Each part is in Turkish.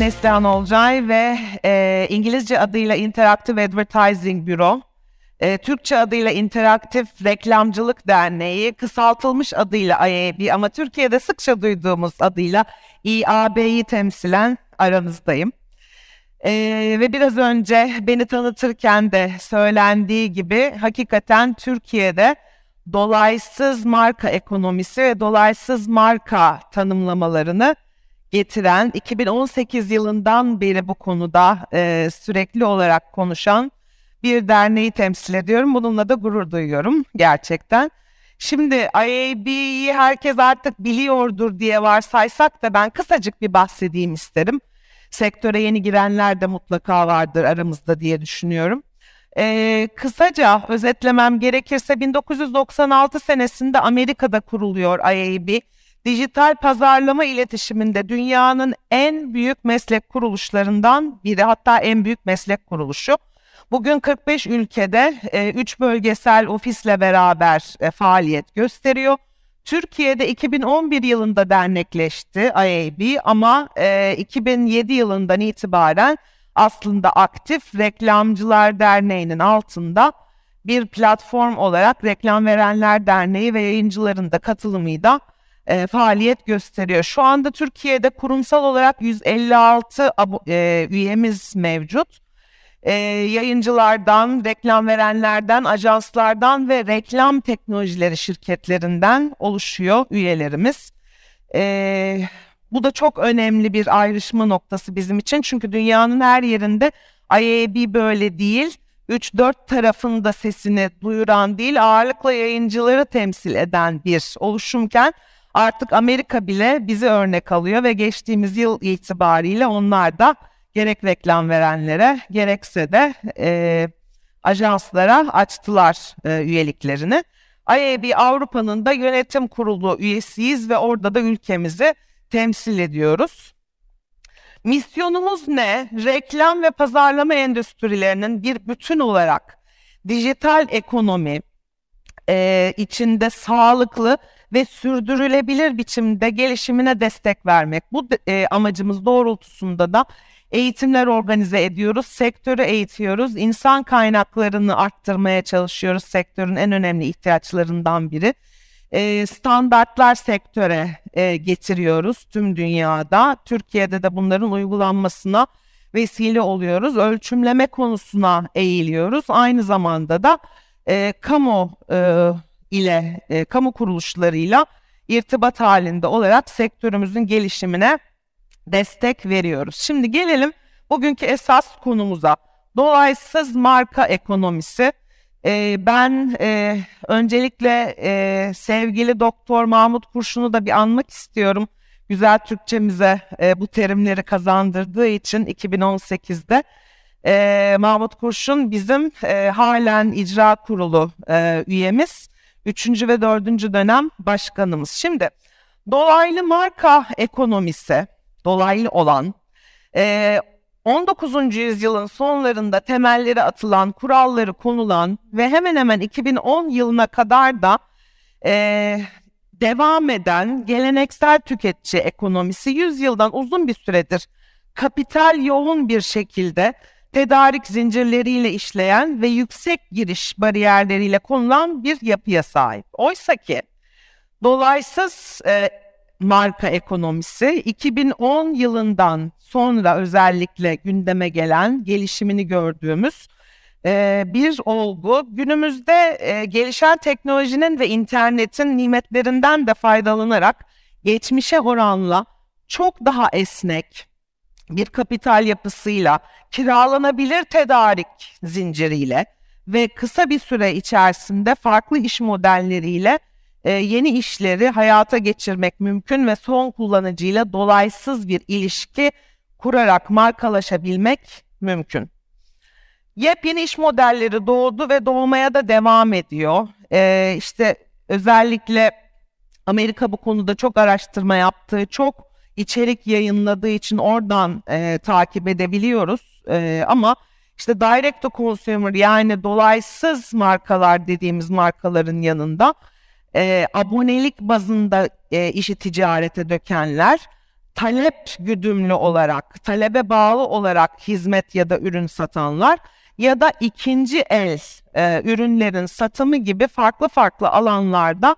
İsmim Neslihan Olcay ve e, İngilizce adıyla Interactive Advertising Bureau, e, Türkçe adıyla İnteraktif Reklamcılık Derneği, kısaltılmış adıyla IAB ama Türkiye'de sıkça duyduğumuz adıyla İAB'yi temsilen aranızdayım. E, ve biraz önce beni tanıtırken de söylendiği gibi hakikaten Türkiye'de dolaysız marka ekonomisi ve dolaysız marka tanımlamalarını getiren 2018 yılından beri bu konuda e, sürekli olarak konuşan bir derneği temsil ediyorum. Bununla da gurur duyuyorum gerçekten. Şimdi IAB'yi herkes artık biliyordur diye varsaysak da ben kısacık bir bahsedeyim isterim. Sektöre yeni girenler de mutlaka vardır aramızda diye düşünüyorum. Ee, kısaca özetlemem gerekirse 1996 senesinde Amerika'da kuruluyor IAB dijital pazarlama iletişiminde dünyanın en büyük meslek kuruluşlarından biri hatta en büyük meslek kuruluşu. Bugün 45 ülkede 3 e, bölgesel ofisle beraber e, faaliyet gösteriyor. Türkiye'de 2011 yılında dernekleşti IAB ama e, 2007 yılından itibaren aslında aktif Reklamcılar Derneği'nin altında bir platform olarak Reklam Verenler Derneği ve yayıncıların da katılımıyla e, faaliyet gösteriyor. Şu anda Türkiye'de kurumsal olarak 156 e, üyemiz mevcut. E, yayıncılardan, reklam verenlerden, ajanslardan ve reklam teknolojileri şirketlerinden oluşuyor üyelerimiz. E, bu da çok önemli bir ayrışma noktası bizim için. Çünkü dünyanın her yerinde IAB böyle değil. 3-4 tarafında sesini duyuran değil, ağırlıkla yayıncıları temsil eden bir oluşumken Artık Amerika bile bizi örnek alıyor ve geçtiğimiz yıl itibariyle onlar da gerek reklam verenlere gerekse de e, ajanslara açtılar e, üyeliklerini. IAB Avrupa'nın da yönetim kurulu üyesiyiz ve orada da ülkemizi temsil ediyoruz. Misyonumuz ne? Reklam ve pazarlama endüstrilerinin bir bütün olarak dijital ekonomi e, içinde sağlıklı ve sürdürülebilir biçimde gelişimine destek vermek. Bu e, amacımız doğrultusunda da eğitimler organize ediyoruz, sektörü eğitiyoruz, insan kaynaklarını arttırmaya çalışıyoruz sektörün en önemli ihtiyaçlarından biri. E, standartlar sektöre e, getiriyoruz tüm dünyada. Türkiye'de de bunların uygulanmasına vesile oluyoruz. Ölçümleme konusuna eğiliyoruz. Aynı zamanda da e, kamu e, ile e, kamu kuruluşlarıyla irtibat halinde olarak sektörümüzün gelişimine destek veriyoruz. Şimdi gelelim bugünkü esas konumuza. Dolaysız marka ekonomisi. E, ben e, öncelikle e, sevgili Doktor Mahmut Kurşun'u da bir anmak istiyorum. Güzel Türkçemize e, bu terimleri kazandırdığı için 2018'de. E, Mahmut Kurşun bizim e, halen icra kurulu e, üyemiz Üçüncü ve dördüncü dönem başkanımız. Şimdi dolaylı marka ekonomisi, dolaylı olan, e, 19. yüzyılın sonlarında temelleri atılan, kuralları konulan ve hemen hemen 2010 yılına kadar da e, devam eden geleneksel tüketici ekonomisi 100 yıldan uzun bir süredir kapital yoğun bir şekilde tedarik zincirleriyle işleyen ve yüksek giriş bariyerleriyle konulan bir yapıya sahip. Oysa ki dolaysız e, marka ekonomisi 2010 yılından sonra özellikle gündeme gelen gelişimini gördüğümüz e, bir olgu. Günümüzde e, gelişen teknolojinin ve internetin nimetlerinden de faydalanarak geçmişe oranla çok daha esnek, bir kapital yapısıyla, kiralanabilir tedarik zinciriyle ve kısa bir süre içerisinde farklı iş modelleriyle e, yeni işleri hayata geçirmek mümkün ve son kullanıcıyla dolaysız bir ilişki kurarak markalaşabilmek mümkün. Yepyeni iş modelleri doğdu ve doğmaya da devam ediyor. Ee, işte özellikle Amerika bu konuda çok araştırma yaptığı, çok içerik yayınladığı için oradan e, takip edebiliyoruz. E, ama işte direct to consumer yani dolaysız markalar dediğimiz markaların yanında e, abonelik bazında e, işi ticarete dökenler talep güdümlü olarak, talebe bağlı olarak hizmet ya da ürün satanlar ya da ikinci el e, ürünlerin satımı gibi farklı farklı alanlarda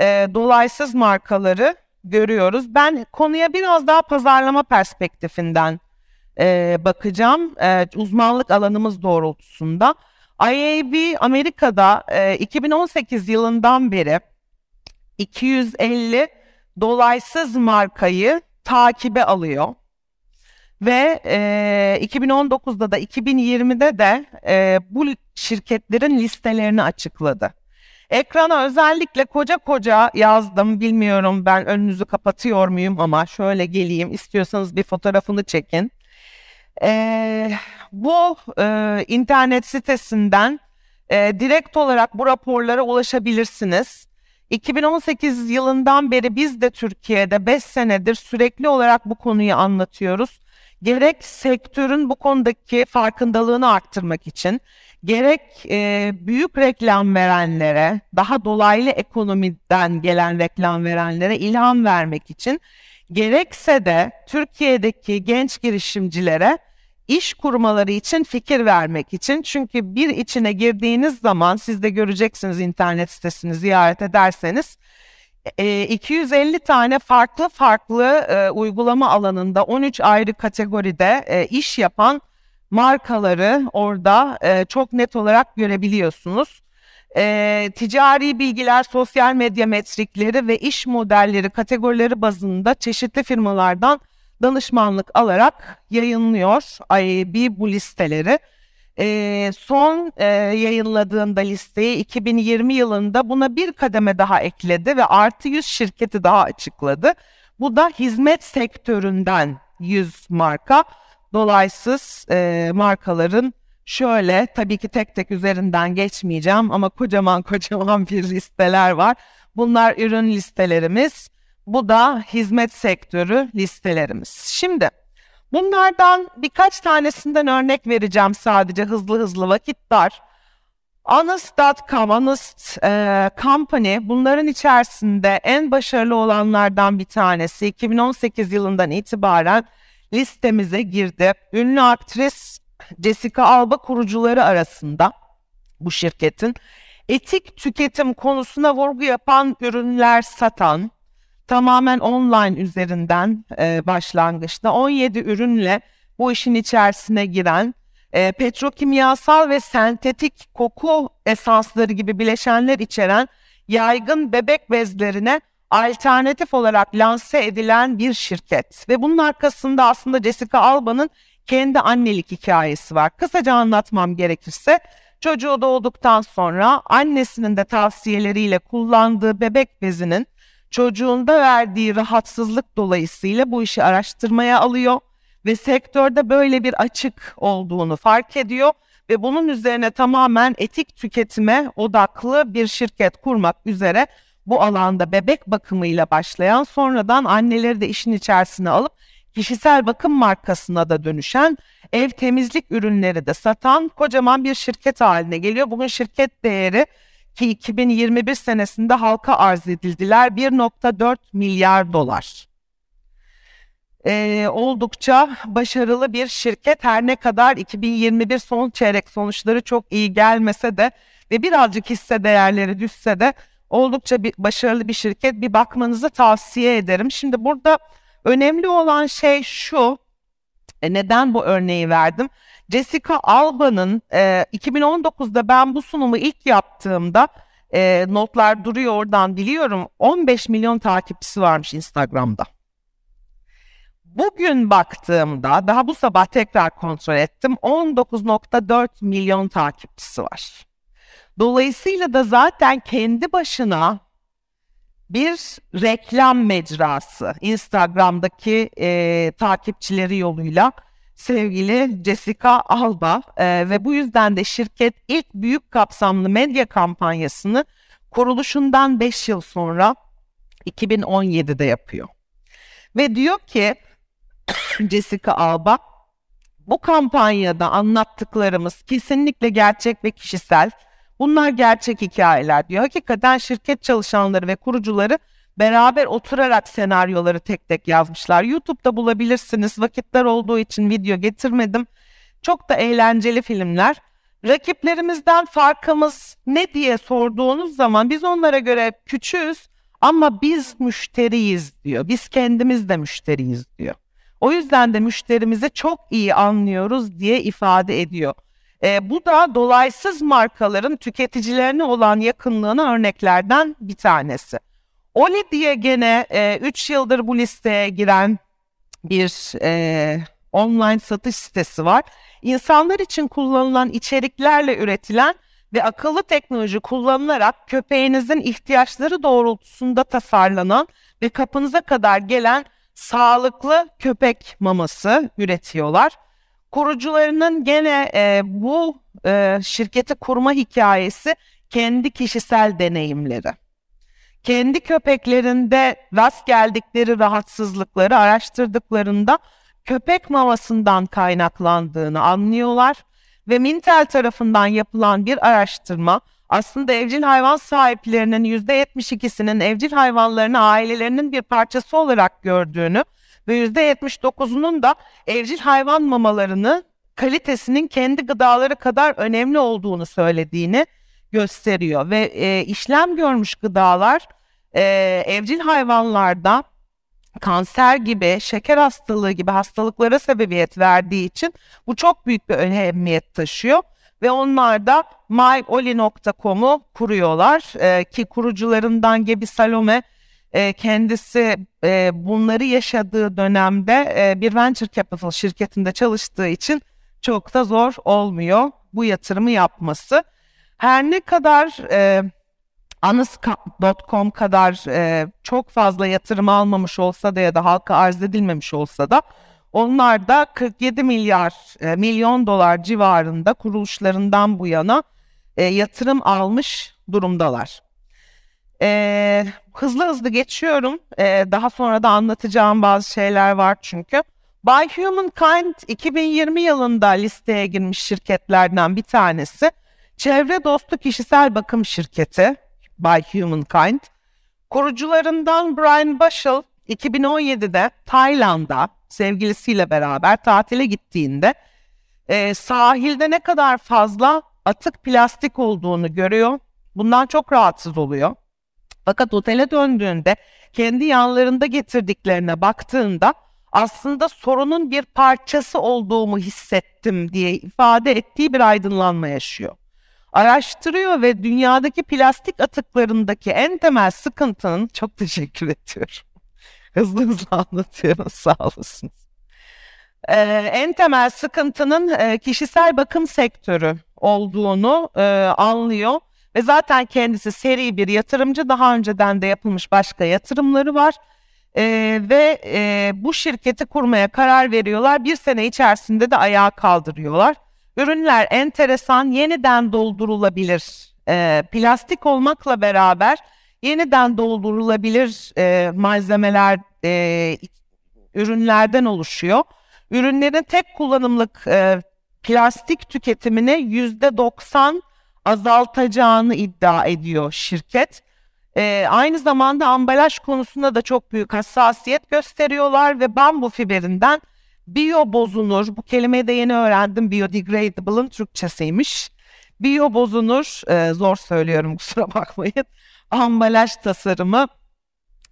e, dolaysız markaları görüyoruz. Ben konuya biraz daha pazarlama perspektifinden e, bakacağım. E, uzmanlık alanımız doğrultusunda. IAB Amerika'da e, 2018 yılından beri 250 dolaysız markayı takibe alıyor. Ve e, 2019'da da 2020'de de e, bu şirketlerin listelerini açıkladı. Ekrana özellikle koca koca yazdım. Bilmiyorum ben önünüzü kapatıyor muyum ama şöyle geleyim. İstiyorsanız bir fotoğrafını çekin. E, bu e, internet sitesinden e, direkt olarak bu raporlara ulaşabilirsiniz. 2018 yılından beri biz de Türkiye'de 5 senedir sürekli olarak bu konuyu anlatıyoruz. Gerek sektörün bu konudaki farkındalığını arttırmak için, gerek e, büyük reklam verenlere, daha dolaylı ekonomiden gelen reklam verenlere ilham vermek için, gerekse de Türkiye'deki genç girişimcilere iş kurmaları için fikir vermek için. Çünkü bir içine girdiğiniz zaman siz de göreceksiniz internet sitesini ziyaret ederseniz 250 e, tane farklı farklı e, uygulama alanında 13 ayrı kategoride e, iş yapan markaları orada çok net olarak görebiliyorsunuz. ticari bilgiler, sosyal medya metrikleri ve iş modelleri kategorileri bazında çeşitli firmalardan danışmanlık alarak yayınlıyor IAB bu listeleri. E, son e, yayınladığında listeyi 2020 yılında buna bir kademe daha ekledi ve artı 100 şirketi daha açıkladı. Bu da hizmet sektöründen 100 marka. Dolaysız e, markaların şöyle tabii ki tek tek üzerinden geçmeyeceğim ama kocaman kocaman bir listeler var. Bunlar ürün listelerimiz. Bu da hizmet sektörü listelerimiz. Şimdi bunlardan birkaç tanesinden örnek vereceğim sadece hızlı hızlı vakit dar. Honest.com, Honest e, Company bunların içerisinde en başarılı olanlardan bir tanesi. 2018 yılından itibaren listemize girdi. Ünlü aktris Jessica Alba kurucuları arasında bu şirketin etik tüketim konusuna vurgu yapan ürünler satan, tamamen online üzerinden e, başlangıçta 17 ürünle bu işin içerisine giren e, petrokimyasal ve sentetik koku esansları gibi bileşenler içeren yaygın bebek bezlerine alternatif olarak lanse edilen bir şirket. Ve bunun arkasında aslında Jessica Alba'nın kendi annelik hikayesi var. Kısaca anlatmam gerekirse çocuğu doğduktan sonra annesinin de tavsiyeleriyle kullandığı bebek bezinin çocuğunda verdiği rahatsızlık dolayısıyla bu işi araştırmaya alıyor ve sektörde böyle bir açık olduğunu fark ediyor ve bunun üzerine tamamen etik tüketime odaklı bir şirket kurmak üzere bu alanda bebek bakımıyla başlayan sonradan anneleri de işin içerisine alıp kişisel bakım markasına da dönüşen ev temizlik ürünleri de satan kocaman bir şirket haline geliyor. Bugün şirket değeri ki 2021 senesinde halka arz edildiler 1.4 milyar dolar. Ee, oldukça başarılı bir şirket her ne kadar 2021 son çeyrek sonuçları çok iyi gelmese de ve birazcık hisse değerleri düşse de oldukça bir, başarılı bir şirket bir bakmanızı tavsiye ederim. Şimdi burada önemli olan şey şu e, neden bu örneği verdim? Jessica Alba'nın e, 2019'da ben bu sunumu ilk yaptığımda e, notlar duruyor oradan biliyorum 15 milyon takipçisi varmış Instagram'da. Bugün baktığımda daha bu sabah tekrar kontrol ettim 19.4 milyon takipçisi var. Dolayısıyla da zaten kendi başına bir reklam mecrası Instagram'daki e, takipçileri yoluyla sevgili Jessica Alba e, ve bu yüzden de şirket ilk büyük kapsamlı medya kampanyasını kuruluşundan 5 yıl sonra 2017'de yapıyor. Ve diyor ki Jessica Alba bu kampanyada anlattıklarımız kesinlikle gerçek ve kişisel. Bunlar gerçek hikayeler diyor. Hakikaten şirket çalışanları ve kurucuları beraber oturarak senaryoları tek tek yazmışlar. YouTube'da bulabilirsiniz. Vakitler olduğu için video getirmedim. Çok da eğlenceli filmler. Rakiplerimizden farkımız ne diye sorduğunuz zaman biz onlara göre küçüğüz ama biz müşteriyiz diyor. Biz kendimiz de müşteriyiz diyor. O yüzden de müşterimizi çok iyi anlıyoruz diye ifade ediyor. E, bu da dolaysız markaların tüketicilerine olan yakınlığına örneklerden bir tanesi. Oli diye gene 3 e, yıldır bu listeye giren bir e, online satış sitesi var. İnsanlar için kullanılan içeriklerle üretilen ve akıllı teknoloji kullanılarak köpeğinizin ihtiyaçları doğrultusunda tasarlanan ve kapınıza kadar gelen sağlıklı köpek maması üretiyorlar. Kurucularının gene e, bu e, şirketi kurma hikayesi kendi kişisel deneyimleri. Kendi köpeklerinde rast geldikleri rahatsızlıkları araştırdıklarında köpek mamasından kaynaklandığını anlıyorlar ve Mintel tarafından yapılan bir araştırma aslında evcil hayvan sahiplerinin %72'sinin evcil hayvanlarını ailelerinin bir parçası olarak gördüğünü ve %79'unun da evcil hayvan mamalarını kalitesinin kendi gıdaları kadar önemli olduğunu söylediğini gösteriyor ve e, işlem görmüş gıdalar e, evcil hayvanlarda kanser gibi, şeker hastalığı gibi hastalıklara sebebiyet verdiği için bu çok büyük bir önemiyet taşıyor. Ve onlar da myoli.com'u kuruyorlar ee, ki kurucularından Gebi Salome kendisi bunları yaşadığı dönemde bir venture capital şirketinde çalıştığı için çok da zor olmuyor bu yatırımı yapması. Her ne kadar e, Anıs.com kadar e, çok fazla yatırım almamış olsa da ya da halka arz edilmemiş olsa da onlar da 47 milyar e, milyon dolar civarında kuruluşlarından bu yana e, yatırım almış durumdalar. E, hızlı hızlı geçiyorum. E, daha sonra da anlatacağım bazı şeyler var çünkü. By Humankind 2020 yılında listeye girmiş şirketlerden bir tanesi. Çevre dostu kişisel bakım şirketi by Humankind. Kurucularından Brian Bushell 2017'de Tayland'a sevgilisiyle beraber tatile gittiğinde e, sahilde ne kadar fazla atık plastik olduğunu görüyor. Bundan çok rahatsız oluyor. Fakat otele döndüğünde kendi yanlarında getirdiklerine baktığında aslında sorunun bir parçası olduğumu hissettim diye ifade ettiği bir aydınlanma yaşıyor araştırıyor ve dünyadaki plastik atıklarındaki en temel sıkıntının çok teşekkür ediyorum. hızlı hızlı anlatıyorum sağ olasınız. Ee, en temel sıkıntının e, kişisel bakım sektörü olduğunu e, anlıyor ve zaten kendisi seri bir yatırımcı daha önceden de yapılmış başka yatırımları var. Ee, ve e, bu şirketi kurmaya karar veriyorlar. Bir sene içerisinde de ayağa kaldırıyorlar. Ürünler enteresan, yeniden doldurulabilir. E, plastik olmakla beraber yeniden doldurulabilir e, malzemeler, e, ürünlerden oluşuyor. Ürünlerin tek kullanımlık e, plastik tüketimini yüzde 90 azaltacağını iddia ediyor şirket. E, aynı zamanda ambalaj konusunda da çok büyük hassasiyet gösteriyorlar ve bambu fiberinden Biyo bozunur. Bu kelimeyi de yeni öğrendim. Biodegradable'ın Türkçesiymiş. Biyo bozunur. E, zor söylüyorum kusura bakmayın. Ambalaj tasarımı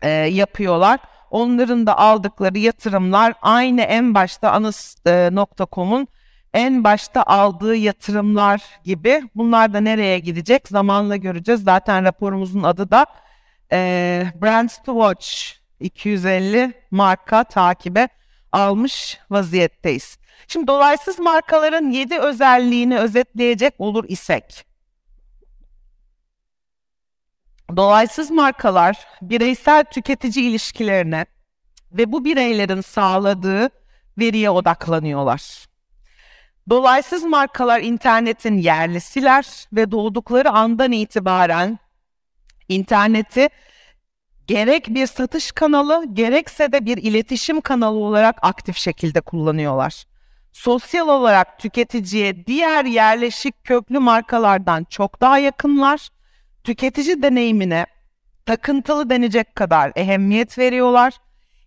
e, yapıyorlar. Onların da aldıkları yatırımlar aynı en başta anıs.com'un e, en başta aldığı yatırımlar gibi. Bunlar da nereye gidecek zamanla göreceğiz. Zaten raporumuzun adı da e, Brands to Watch 250 marka takibe almış vaziyetteyiz. Şimdi dolaysız markaların 7 özelliğini özetleyecek olur isek. Dolaysız markalar bireysel tüketici ilişkilerine ve bu bireylerin sağladığı veriye odaklanıyorlar. Dolaysız markalar internetin yerlisiler ve doğdukları andan itibaren interneti gerek bir satış kanalı gerekse de bir iletişim kanalı olarak aktif şekilde kullanıyorlar. Sosyal olarak tüketiciye diğer yerleşik köklü markalardan çok daha yakınlar. Tüketici deneyimine takıntılı denecek kadar ehemmiyet veriyorlar.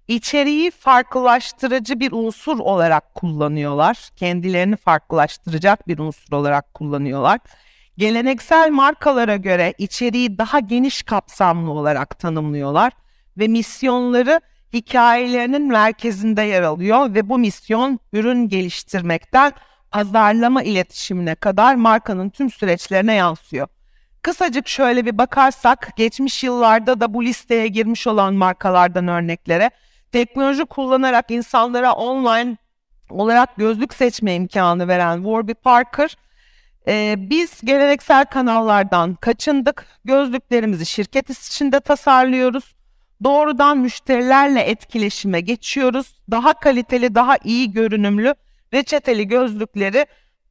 İçeriği farklılaştırıcı bir unsur olarak kullanıyorlar. Kendilerini farklılaştıracak bir unsur olarak kullanıyorlar. Geleneksel markalara göre içeriği daha geniş kapsamlı olarak tanımlıyorlar ve misyonları hikayelerinin merkezinde yer alıyor ve bu misyon ürün geliştirmekten pazarlama iletişimine kadar markanın tüm süreçlerine yansıyor. Kısacık şöyle bir bakarsak geçmiş yıllarda da bu listeye girmiş olan markalardan örneklere teknoloji kullanarak insanlara online olarak gözlük seçme imkanı veren Warby Parker e, biz geleneksel kanallardan kaçındık. Gözlüklerimizi şirket içinde tasarlıyoruz. Doğrudan müşterilerle etkileşime geçiyoruz. Daha kaliteli, daha iyi görünümlü reçeteli gözlükleri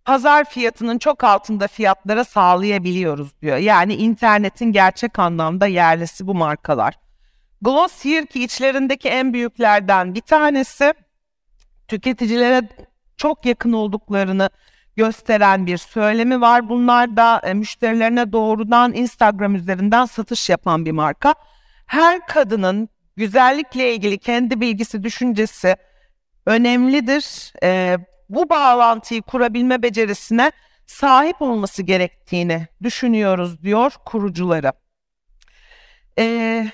pazar fiyatının çok altında fiyatlara sağlayabiliyoruz diyor. Yani internetin gerçek anlamda yerlisi bu markalar. Glossier ki içlerindeki en büyüklerden bir tanesi tüketicilere çok yakın olduklarını gösteren bir söylemi var. Bunlar da e, müşterilerine doğrudan Instagram üzerinden satış yapan bir marka. Her kadının güzellikle ilgili kendi bilgisi, düşüncesi önemlidir. E, bu bağlantıyı kurabilme becerisine sahip olması gerektiğini düşünüyoruz diyor kurucuları. E,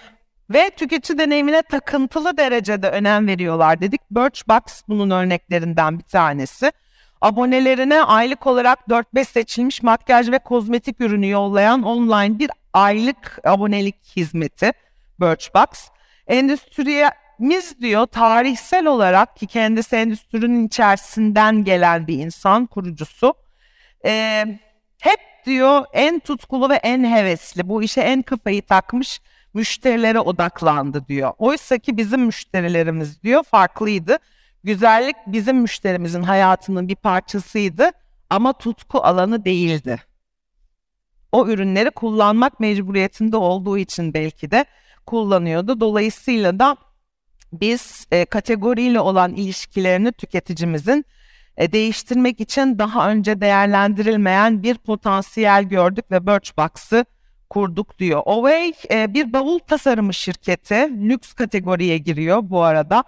ve tüketici deneyimine takıntılı derecede önem veriyorlar dedik. Birchbox bunun örneklerinden bir tanesi. Abonelerine aylık olarak 4-5 seçilmiş makyaj ve kozmetik ürünü yollayan online bir aylık abonelik hizmeti Birchbox. Endüstrimiz diyor tarihsel olarak ki kendisi endüstrinin içerisinden gelen bir insan kurucusu. Ee, hep diyor en tutkulu ve en hevesli bu işe en kafayı takmış müşterilere odaklandı diyor. Oysa ki bizim müşterilerimiz diyor farklıydı. Güzellik bizim müşterimizin hayatının bir parçasıydı ama tutku alanı değildi. O ürünleri kullanmak mecburiyetinde olduğu için belki de kullanıyordu. Dolayısıyla da biz e, kategoriyle olan ilişkilerini tüketicimizin e, değiştirmek için daha önce değerlendirilmeyen bir potansiyel gördük ve Birchbox'ı kurduk diyor. Away e, bir bavul tasarımı şirketi. Lüks kategoriye giriyor bu arada.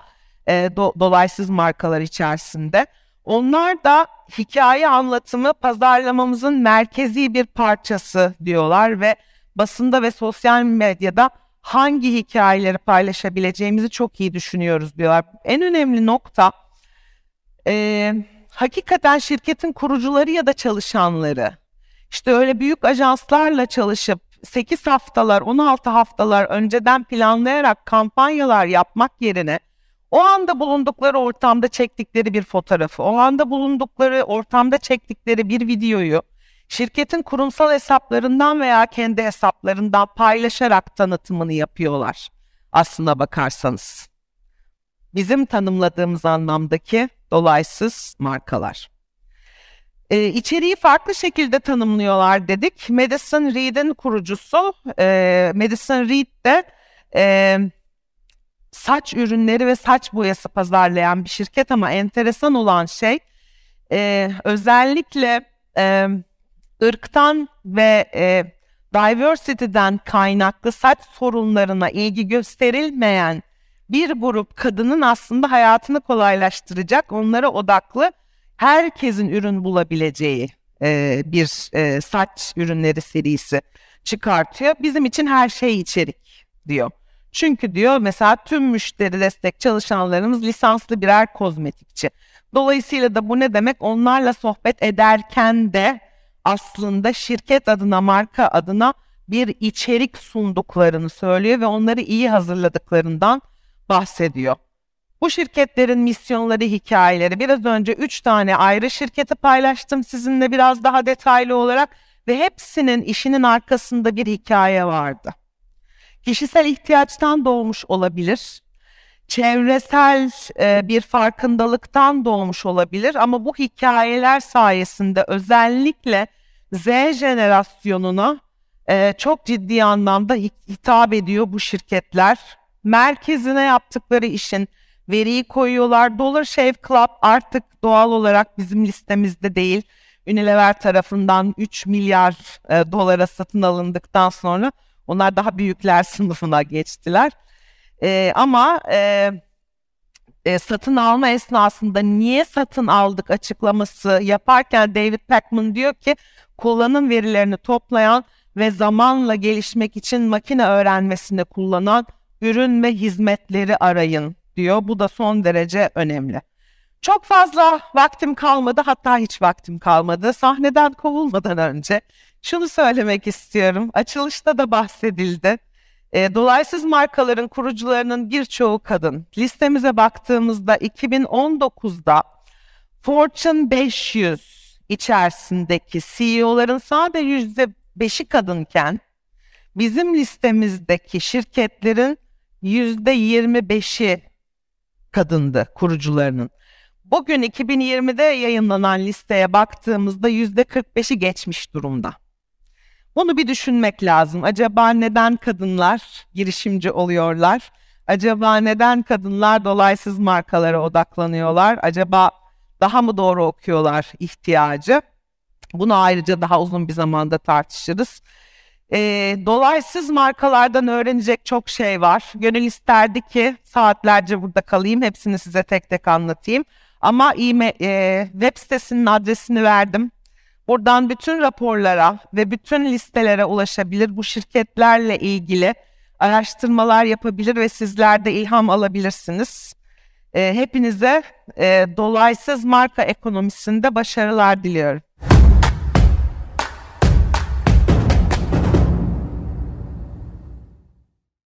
E, do, dolaysız markalar içerisinde. Onlar da hikaye anlatımı pazarlamamızın merkezi bir parçası diyorlar ve basında ve sosyal medyada hangi hikayeleri paylaşabileceğimizi çok iyi düşünüyoruz diyorlar. En önemli nokta e, hakikaten şirketin kurucuları ya da çalışanları işte öyle büyük ajanslarla çalışıp 8 haftalar, 16 haftalar önceden planlayarak kampanyalar yapmak yerine o anda bulundukları ortamda çektikleri bir fotoğrafı, o anda bulundukları ortamda çektikleri bir videoyu şirketin kurumsal hesaplarından veya kendi hesaplarından paylaşarak tanıtımını yapıyorlar aslına bakarsanız. Bizim tanımladığımız anlamdaki dolaysız markalar. E, içeriği farklı şekilde tanımlıyorlar dedik. Madison Reed'in kurucusu e, Madison Reed de e, saç ürünleri ve saç boyası pazarlayan bir şirket ama enteresan olan şey e, özellikle e, ırktan ve e, diversity'den kaynaklı saç sorunlarına ilgi gösterilmeyen bir grup kadının aslında hayatını kolaylaştıracak, onlara odaklı herkesin ürün bulabileceği e, bir e, saç ürünleri serisi çıkartıyor. Bizim için her şey içerik diyor. Çünkü diyor mesela tüm müşteri destek çalışanlarımız lisanslı birer kozmetikçi. Dolayısıyla da bu ne demek? Onlarla sohbet ederken de aslında şirket adına, marka adına bir içerik sunduklarını söylüyor ve onları iyi hazırladıklarından bahsediyor. Bu şirketlerin misyonları, hikayeleri biraz önce 3 tane ayrı şirketi paylaştım sizinle biraz daha detaylı olarak ve hepsinin işinin arkasında bir hikaye vardı. Kişisel ihtiyaçtan doğmuş olabilir, çevresel e, bir farkındalıktan doğmuş olabilir ama bu hikayeler sayesinde özellikle Z jenerasyonuna e, çok ciddi anlamda hitap ediyor bu şirketler. Merkezine yaptıkları işin veriyi koyuyorlar. Dollar Shave Club artık doğal olarak bizim listemizde değil. Unilever tarafından 3 milyar e, dolara satın alındıktan sonra Onlar daha büyükler sınıfına geçtiler. E, ama e, e, satın alma esnasında niye satın aldık açıklaması yaparken David Pacman diyor ki kullanım verilerini toplayan ve zamanla gelişmek için makine öğrenmesinde kullanan ürün ve hizmetleri arayın diyor. Bu da son derece önemli. Çok fazla vaktim kalmadı hatta hiç vaktim kalmadı. Sahneden kovulmadan önce şunu söylemek istiyorum. Açılışta da bahsedildi. E, dolaysız markaların kurucularının birçoğu kadın. Listemize baktığımızda 2019'da Fortune 500 içerisindeki CEO'ların sadece %5'i kadınken bizim listemizdeki şirketlerin %25'i kadındı kurucularının. Bugün 2020'de yayınlanan listeye baktığımızda %45'i geçmiş durumda. Bunu bir düşünmek lazım. Acaba neden kadınlar girişimci oluyorlar? Acaba neden kadınlar dolaysız markalara odaklanıyorlar? Acaba daha mı doğru okuyorlar ihtiyacı? Bunu ayrıca daha uzun bir zamanda tartışırız. E, dolaysız markalardan öğrenecek çok şey var. Gönül isterdi ki saatlerce burada kalayım, hepsini size tek tek anlatayım. Ama e, web sitesinin adresini verdim. Buradan bütün raporlara ve bütün listelere ulaşabilir. Bu şirketlerle ilgili araştırmalar yapabilir ve sizler de ilham alabilirsiniz. E, hepinize e, dolaysız marka ekonomisinde başarılar diliyorum.